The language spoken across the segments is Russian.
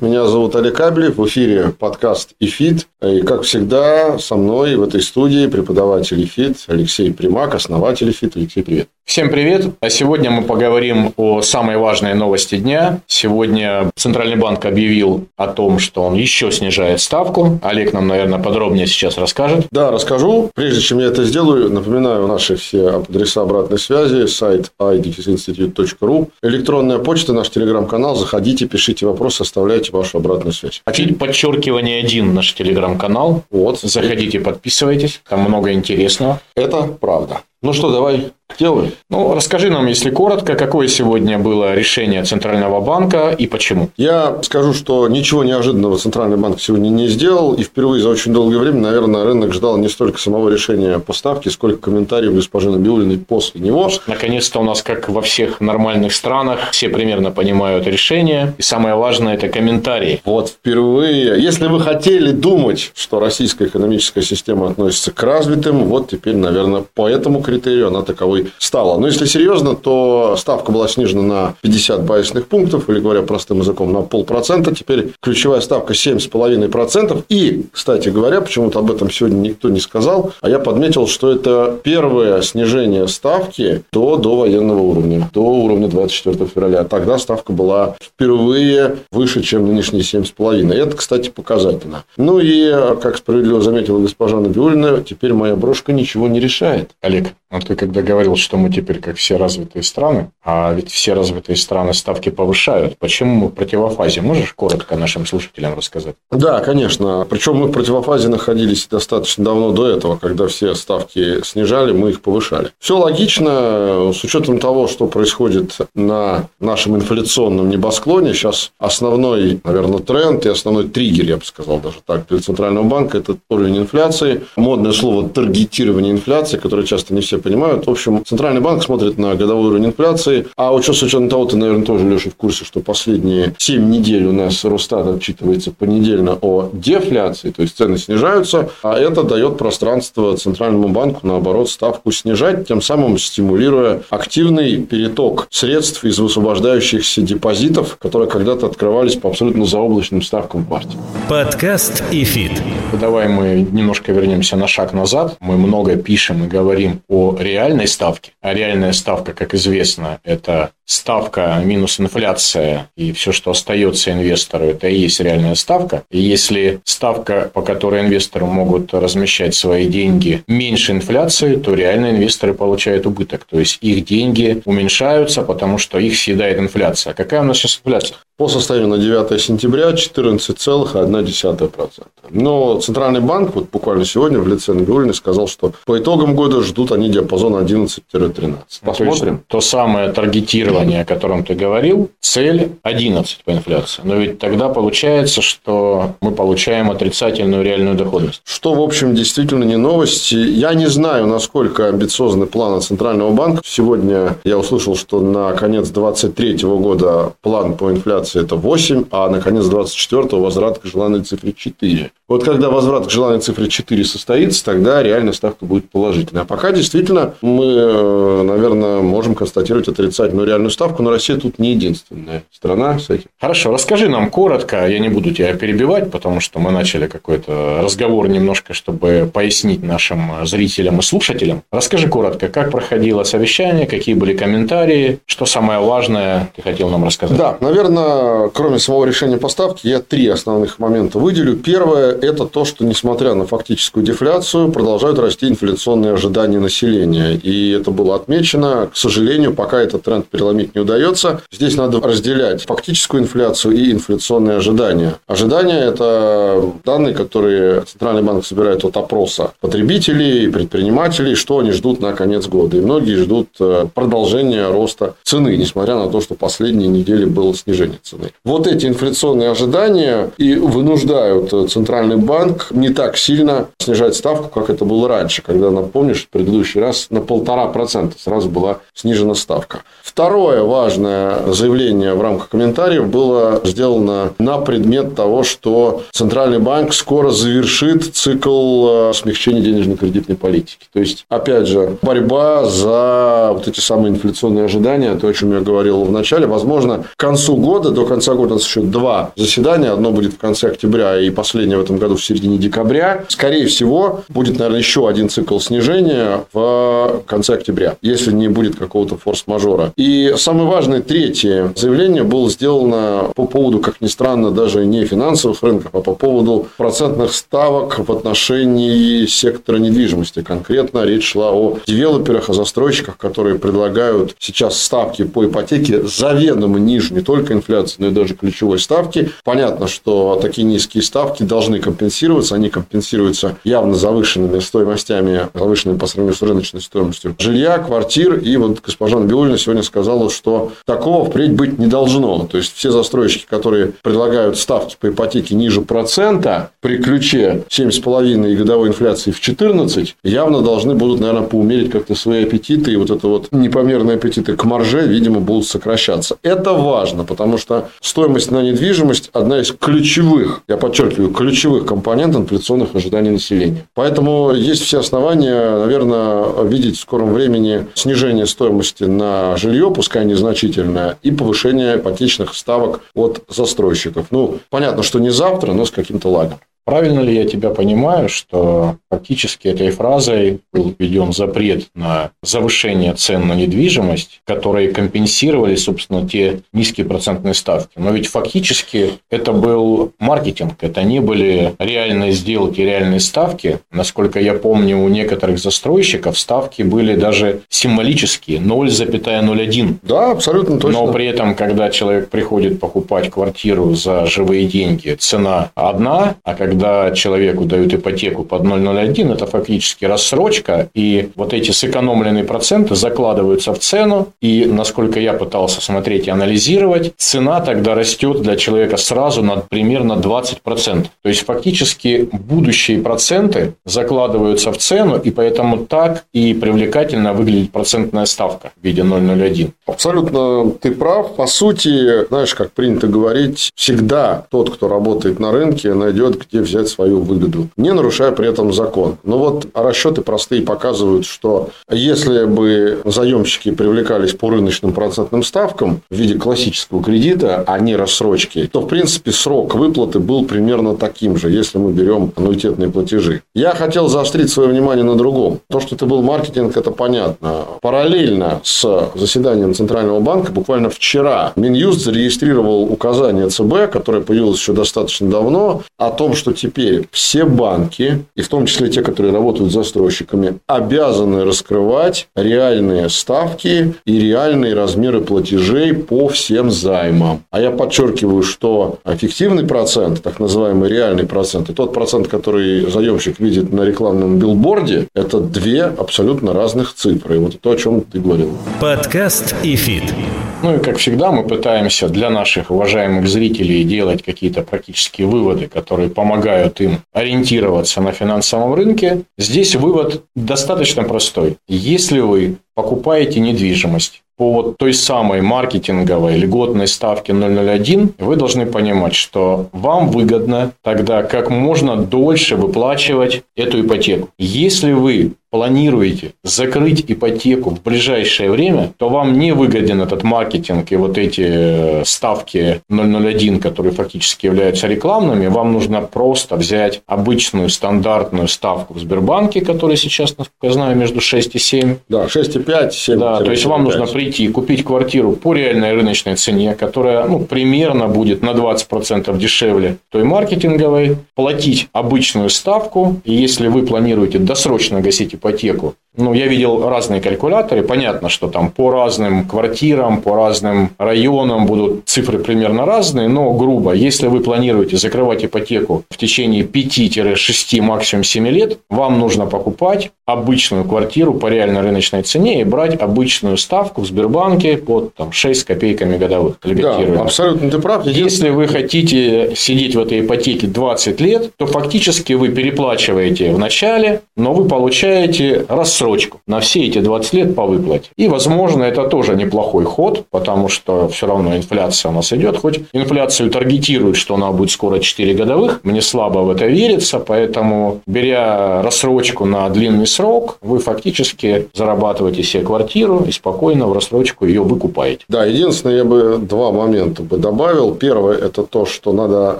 Меня зовут Олег Абелев. В эфире подкаст «Ифит». И, как всегда, со мной в этой студии преподаватель ИФИТ Алексей Примак, основатель ИФИТ. Алексей, привет. Всем привет! А сегодня мы поговорим о самой важной новости дня. Сегодня Центральный банк объявил о том, что он еще снижает ставку. Олег нам, наверное, подробнее сейчас расскажет. Да, расскажу. Прежде чем я это сделаю, напоминаю наши все адреса обратной связи. Сайт idefisinstitute.ru, электронная почта, наш телеграм-канал. Заходите, пишите вопросы, оставляйте вашу обратную связь. А теперь подчеркивание один наш телеграм-канал. Вот. Заходите, подписывайтесь. Там много интересного. Это правда. Ну что, давай делаем. Ну, расскажи нам, если коротко, какое сегодня было решение Центрального банка и почему? Я скажу, что ничего неожиданного Центральный банк сегодня не сделал. И впервые за очень долгое время, наверное, рынок ждал не столько самого решения по ставке, сколько комментариев госпожи Набиулиной после него. Наконец-то у нас, как во всех нормальных странах, все примерно понимают решение. И самое важное – это комментарии. Вот впервые. Если вы хотели думать, что российская экономическая система относится к развитым, вот теперь, наверное, по этому критерию она таковой стала. Но если серьезно, то ставка была снижена на 50 базисных пунктов, или говоря простым языком, на полпроцента. Теперь ключевая ставка 7,5%. И, кстати говоря, почему-то об этом сегодня никто не сказал, а я подметил, что это первое снижение ставки до, до военного уровня, до уровня 24 февраля. Тогда ставка была впервые выше, чем нынешние 7,5. И это, кстати, показательно. Ну и, как справедливо заметила госпожа Набиулина, теперь моя брошка ничего не решает. Олег, а ты когда говорил, что мы теперь как все развитые страны, а ведь все развитые страны ставки повышают. Почему мы в противофазе? Можешь коротко нашим слушателям рассказать? Да, конечно. Причем мы в противофазе находились достаточно давно до этого, когда все ставки снижали, мы их повышали. Все логично, с учетом того, что происходит на нашем инфляционном небосклоне. Сейчас основной, наверное, тренд и основной триггер, я бы сказал даже так, для Центрального банка – это уровень инфляции. Модное слово «таргетирование инфляции», которое часто не все понимают. В общем, Центральный банк смотрит на годовой уровень инфляции. А учет с учетом того, ты, наверное, тоже, Леша, в курсе, что последние 7 недель у нас Росстат отчитывается понедельно о дефляции, то есть цены снижаются, а это дает пространство Центральному банку, наоборот, ставку снижать, тем самым стимулируя активный переток средств из высвобождающихся депозитов, которые когда-то открывались по абсолютно заоблачным ставкам партии. Подкаст «Ифит». Давай мы немножко вернемся на шаг назад. Мы много пишем и говорим о реальной ставке, а реальная ставка, как известно, это ставка минус инфляция, и все, что остается инвестору, это и есть реальная ставка. И если ставка, по которой инвесторы могут размещать свои деньги, меньше инфляции, то реально инвесторы получают убыток. То есть их деньги уменьшаются, потому что их съедает инфляция. Какая у нас сейчас инфляция? По состоянию на 9 сентября 14,1%. Но Центральный банк вот буквально сегодня в лице Набиулина сказал, что по итогам года ждут они диапазон 11-13. Посмотрим. То, то самое таргетирование, о котором ты говорил, цель 11 по инфляции. Но ведь тогда получается, что мы получаем отрицательную реальную доходность. Что, в общем, действительно не новость. Я не знаю, насколько амбициозны планы Центрального банка. Сегодня я услышал, что на конец 2023 года план по инфляции это 8, а на конец 24 возврат к желанной цифре 4. Вот когда возврат к желанной цифре 4 состоится, тогда реальная ставка будет положительная. А пока действительно мы, э, наверное, можем констатировать отрицательную реальную ставку, но Россия тут не единственная страна с этим. Хорошо, расскажи нам коротко, я не буду тебя перебивать, потому что мы начали какой-то разговор немножко, чтобы пояснить нашим зрителям и слушателям. Расскажи коротко, как проходило совещание, какие были комментарии, что самое важное ты хотел нам рассказать. Да, наверное, кроме самого решения поставки, я три основных момента выделю. Первое это то, что, несмотря на фактическую дефляцию, продолжают расти инфляционные ожидания населения. И это было отмечено. К сожалению, пока этот тренд переломить не удается. Здесь надо разделять фактическую инфляцию и инфляционные ожидания. Ожидания – это данные, которые Центральный банк собирает от опроса потребителей, предпринимателей, что они ждут на конец года. И многие ждут э, продолжения роста цены, несмотря на то, что последние недели было снижение цены. Вот эти инфляционные ожидания и вынуждают Центральный банк не так сильно снижать ставку, как это было раньше, когда, напомнишь, в предыдущий раз на полтора процента сразу была снижена ставка. Второе важное заявление в рамках комментариев было сделано на предмет того, что Центральный банк скоро завершит цикл э, смягчения денежно-кредитной политики. То есть, опять же, борьба за вот эти самые инфляционные ожидания, то, о чем я говорил в начале, возможно, к концу года, до конца года у нас еще два заседания, одно будет в конце октября и последнее в этом году в середине декабря. Скорее всего, будет, наверное, еще один цикл снижения в конце октября, если не будет какого-то форс-мажора. И самое важное, третье заявление было сделано по поводу, как ни странно, даже не финансовых рынков, а по поводу процентных ставок в отношении сектора недвижимости. Конкретно речь шла о девелоперах, о застройщиках, которые предлагают сейчас ставки по ипотеке заведомо ниже не только инфляции, но и даже ключевой ставки. Понятно, что такие низкие ставки должны компенсироваться. Они компенсируются явно завышенными стоимостями, завышенными по сравнению с рыночной стоимостью жилья, квартир. И вот госпожа Набиулина сегодня сказала, что такого впредь быть не должно. То есть, все застройщики, которые предлагают ставки по ипотеке ниже процента при ключе 7,5 и годовой инфляции в 14, явно должны будут, наверное, поумерить как-то свои аппетиты. И вот это вот непомерные аппетиты к марже, видимо, будут сокращаться. Это важно, потому что стоимость на недвижимость – одна из ключевых, я подчеркиваю, ключевых компонентов инфляционных ожиданий населения. Поэтому есть все основания, наверное, видеть в скором времени снижение стоимости на жилье, пускай незначительное, и повышение ипотечных ставок от застройщиков. Ну, понятно, что не завтра, но с каким-то лагом. Правильно ли я тебя понимаю, что фактически этой фразой был введен запрет на завышение цен на недвижимость, которые компенсировали, собственно, те низкие процентные ставки? Но ведь фактически это был маркетинг, это не были реальные сделки, реальные ставки. Насколько я помню, у некоторых застройщиков ставки были даже символические, 0,01. Да, абсолютно точно. Но при этом, когда человек приходит покупать квартиру за живые деньги, цена одна, а когда когда человеку дают ипотеку под 0,01, это фактически рассрочка, и вот эти сэкономленные проценты закладываются в цену, и, насколько я пытался смотреть и анализировать, цена тогда растет для человека сразу на примерно 20%. То есть, фактически будущие проценты закладываются в цену, и поэтому так и привлекательно выглядит процентная ставка в виде 0,01. Абсолютно ты прав. По сути, знаешь, как принято говорить, всегда тот, кто работает на рынке, найдет, где взять свою выгоду, не нарушая при этом закон. Но вот расчеты простые показывают, что если бы заемщики привлекались по рыночным процентным ставкам в виде классического кредита, а не рассрочки, то, в принципе, срок выплаты был примерно таким же, если мы берем аннуитетные платежи. Я хотел заострить свое внимание на другом. То, что это был маркетинг, это понятно. Параллельно с заседанием Центрального банка, буквально вчера, Минюст зарегистрировал указание ЦБ, которое появилось еще достаточно давно, о том, что теперь все банки, и в том числе те, которые работают с застройщиками, обязаны раскрывать реальные ставки и реальные размеры платежей по всем займам. А я подчеркиваю, что эффективный процент, так называемый реальный процент, и тот процент, который заемщик видит на рекламном билборде, это две абсолютно разных цифры. И вот то, о чем ты говорил. Подкаст и фит. Ну и, как всегда, мы пытаемся для наших уважаемых зрителей делать какие-то практические выводы, которые помогают им ориентироваться на финансовом рынке. Здесь вывод достаточно простой. Если вы покупаете недвижимость по вот той самой маркетинговой льготной ставке 001, вы должны понимать, что вам выгодно тогда как можно дольше выплачивать эту ипотеку. Если вы планируете закрыть ипотеку в ближайшее время, то вам не выгоден этот маркетинг и вот эти э, ставки 001, которые фактически являются рекламными. Вам нужно просто взять обычную стандартную ставку в Сбербанке, которая сейчас, насколько я знаю, между 6 и 7. Да, 6,5, 7. Да, то есть вам нужно прийти и купить квартиру по реальной рыночной цене, которая ну, примерно будет на 20% дешевле той маркетинговой, платить обычную ставку, и если вы планируете досрочно гасить ипотеку, ну, я видел разные калькуляторы. Понятно, что там по разным квартирам, по разным районам будут цифры примерно разные, но грубо, если вы планируете закрывать ипотеку в течение 5-6, максимум 7 лет, вам нужно покупать обычную квартиру по реальной рыночной цене и брать обычную ставку в Сбербанке под там, 6 копейками годовых. Да, абсолютно ты прав. Если вы хотите сидеть в этой ипотеке 20 лет, то фактически вы переплачиваете в начале, но вы получаете рассрочку на все эти 20 лет по выплате. И, возможно, это тоже неплохой ход, потому что все равно инфляция у нас идет. Хоть инфляцию таргетируют, что она будет скоро 4 годовых, мне слабо в это верится, поэтому, беря рассрочку на длинный срок, вы фактически зарабатываете себе квартиру и спокойно в рассрочку ее выкупаете. Да, единственное, я бы два момента бы добавил. Первое – это то, что надо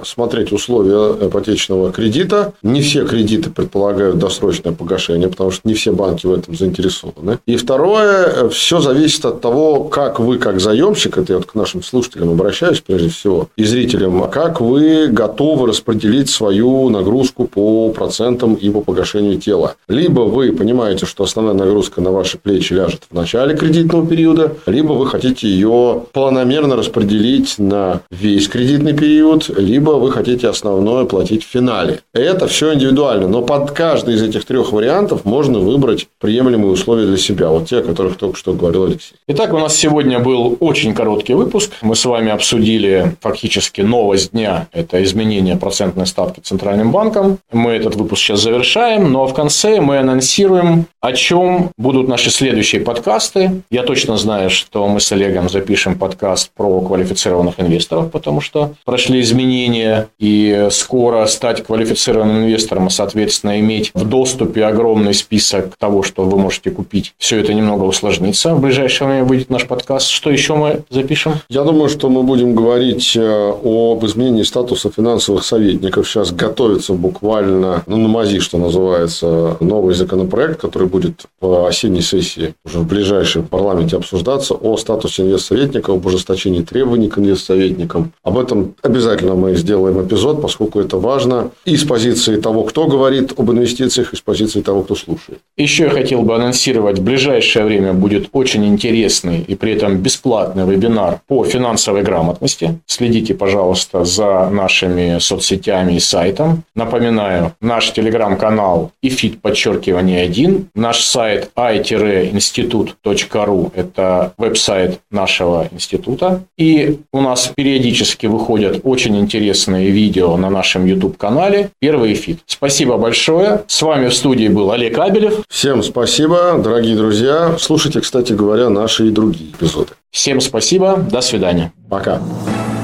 смотреть условия ипотечного кредита. Не все кредиты предполагают досрочное погашение, потому что не все банки в этом заинтересованы. И второе, все зависит от того, как вы, как заемщик, это я вот к нашим слушателям обращаюсь прежде всего, и зрителям, как вы готовы распределить свою нагрузку по процентам и по погашению тела. Либо вы понимаете, что основная нагрузка на ваши плечи ляжет в начале кредитного периода, либо вы хотите ее планомерно распределить на весь кредитный период, либо вы хотите основное платить в финале. Это все индивидуально, но под каждый из этих трех вариантов можно выбрать приемлемые условия для себя. Вот те, о которых только что говорил Алексей. Итак, у нас сегодня был очень короткий выпуск. Мы с вами обсудили фактически новость дня. Это изменение процентной ставки Центральным банком. Мы этот выпуск сейчас завершаем, но в конце мы анонсируем о чем будут наши следующие подкасты. Я точно знаю, что мы с Олегом запишем подкаст про квалифицированных инвесторов, потому что прошли изменения, и скоро стать квалифицированным инвестором, а, соответственно, иметь в доступе огромный список того, что вы можете купить, все это немного усложнится. В ближайшее время выйдет наш подкаст. Что еще мы запишем? Я думаю, что мы будем говорить э, об изменении статуса финансовых советников. Сейчас готовится буквально, ну, на мази, что называется, новый законопроект который будет в осенней сессии уже в ближайшем парламенте обсуждаться о статусе инвестсоветника, об ужесточении требований к инвестсоветникам. Об этом обязательно мы сделаем эпизод, поскольку это важно и с позиции того, кто говорит об инвестициях, и с позиции того, кто слушает. Еще я хотел бы анонсировать, в ближайшее время будет очень интересный и при этом бесплатный вебинар по финансовой грамотности. Следите, пожалуйста, за нашими соцсетями и сайтом. Напоминаю, наш телеграм-канал фит подчеркивание один. Наш сайт i-institut.ru – это веб-сайт нашего института. И у нас периодически выходят очень интересные видео на нашем YouTube-канале «Первый фит». Спасибо большое. С вами в студии был Олег Абелев. Всем спасибо, дорогие друзья. Слушайте, кстати говоря, наши и другие эпизоды. Всем спасибо. До свидания. Пока.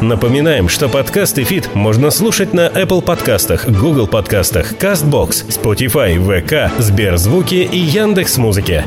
Напоминаем, что подкаст и фит можно слушать на Apple подкастах, Google подкастах, CastBox, Spotify, VK, Сберзвуки и Яндекс.Музыке.